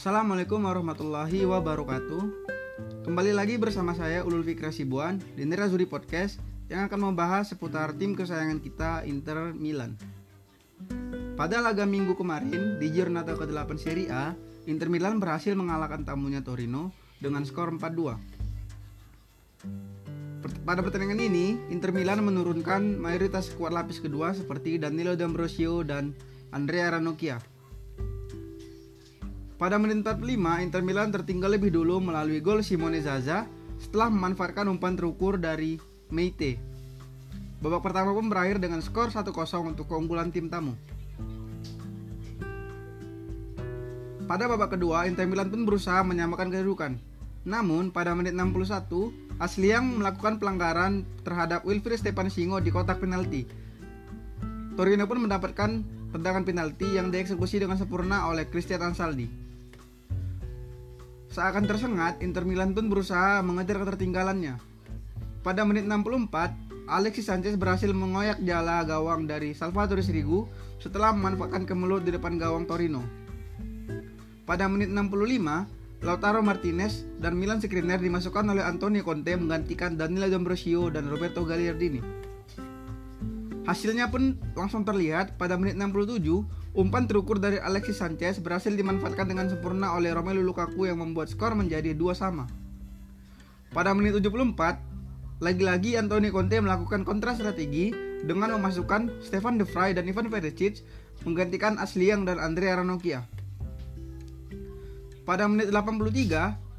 Assalamualaikum warahmatullahi wabarakatuh. Kembali lagi bersama saya Ulul Fikra Sibuan di Nerazuri Podcast yang akan membahas seputar tim kesayangan kita Inter Milan. Pada laga minggu kemarin di Giornata ke-8 Serie A Inter Milan berhasil mengalahkan tamunya Torino dengan skor 4-2 pada pertandingan ini, Inter Milan menurunkan mayoritas skuad lapis kedua seperti Danilo D'Ambrosio dan Andrea Ranocchia. Pada menit 45, Inter Milan tertinggal lebih dulu melalui gol Simone Zaza setelah memanfaatkan umpan terukur dari Meite. Babak pertama pun berakhir dengan skor 1-0 untuk keunggulan tim tamu. Pada babak kedua, Inter Milan pun berusaha menyamakan kedudukan. Namun, pada menit 61, Asliang melakukan pelanggaran terhadap Wilfried Singo di kotak penalti. Torino pun mendapatkan tendangan penalti yang dieksekusi dengan sempurna oleh Christian Ansaldi. Seakan tersengat, Inter Milan pun berusaha mengejar ketertinggalannya. Pada menit 64, Alexis Sanchez berhasil mengoyak jala gawang dari Salvatore Sirigu setelah memanfaatkan kemelut di depan gawang Torino. Pada menit 65, Lautaro Martinez dan Milan Skriniar dimasukkan oleh Antonio Conte menggantikan Danilo D'Ambrosio dan Roberto Gagliardini. Hasilnya pun langsung terlihat pada menit 67, umpan terukur dari Alexis Sanchez berhasil dimanfaatkan dengan sempurna oleh Romelu Lukaku yang membuat skor menjadi dua sama. Pada menit 74, lagi-lagi Antonio Conte melakukan kontra strategi dengan memasukkan Stefan De Vrij dan Ivan Perisic menggantikan Asliang dan Andrea Ranocchia. Pada menit 83,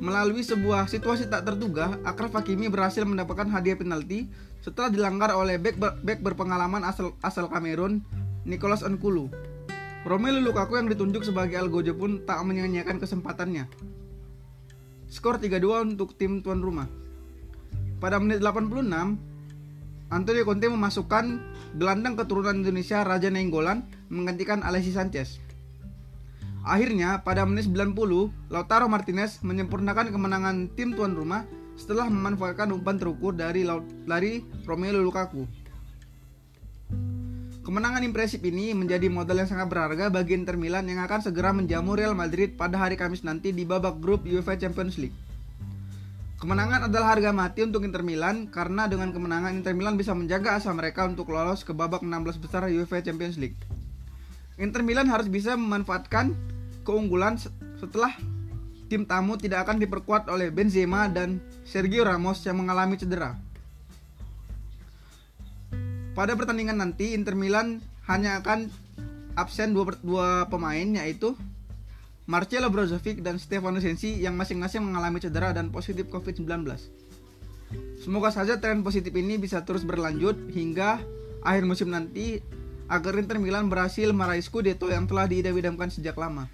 Melalui sebuah situasi tak terduga, Akraf Hakimi berhasil mendapatkan hadiah penalti setelah dilanggar oleh bek, ber, bek berpengalaman asal asal Kamerun, Nicolas Nkulu. Romelu Lukaku yang ditunjuk sebagai Algojo pun tak menyia-nyiakan kesempatannya. Skor 3-2 untuk tim tuan rumah. Pada menit 86, Antonio Conte memasukkan gelandang keturunan Indonesia Raja Nainggolan menggantikan Alexis Sanchez. Akhirnya, pada menit 90, Lautaro Martinez menyempurnakan kemenangan tim tuan rumah setelah memanfaatkan umpan terukur dari lari Romelu Lukaku. Kemenangan impresif ini menjadi modal yang sangat berharga bagi Inter Milan yang akan segera menjamu Real Madrid pada hari Kamis nanti di babak grup UEFA Champions League. Kemenangan adalah harga mati untuk Inter Milan karena dengan kemenangan Inter Milan bisa menjaga asa mereka untuk lolos ke babak 16 besar UEFA Champions League. Inter Milan harus bisa memanfaatkan keunggulan setelah tim tamu tidak akan diperkuat oleh Benzema dan Sergio Ramos yang mengalami cedera. Pada pertandingan nanti Inter Milan hanya akan absen dua, dua pemain yaitu Marcelo Brozovic dan Stefano Sensi yang masing-masing mengalami cedera dan positif COVID-19. Semoga saja tren positif ini bisa terus berlanjut hingga akhir musim nanti agar Inter Milan berhasil meraih Scudetto yang telah diidam-idamkan sejak lama.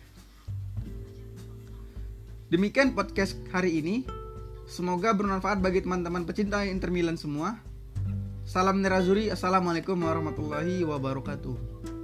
Demikian podcast hari ini. Semoga bermanfaat bagi teman-teman pecinta Inter Milan semua. Salam Nerazuri. Assalamualaikum warahmatullahi wabarakatuh.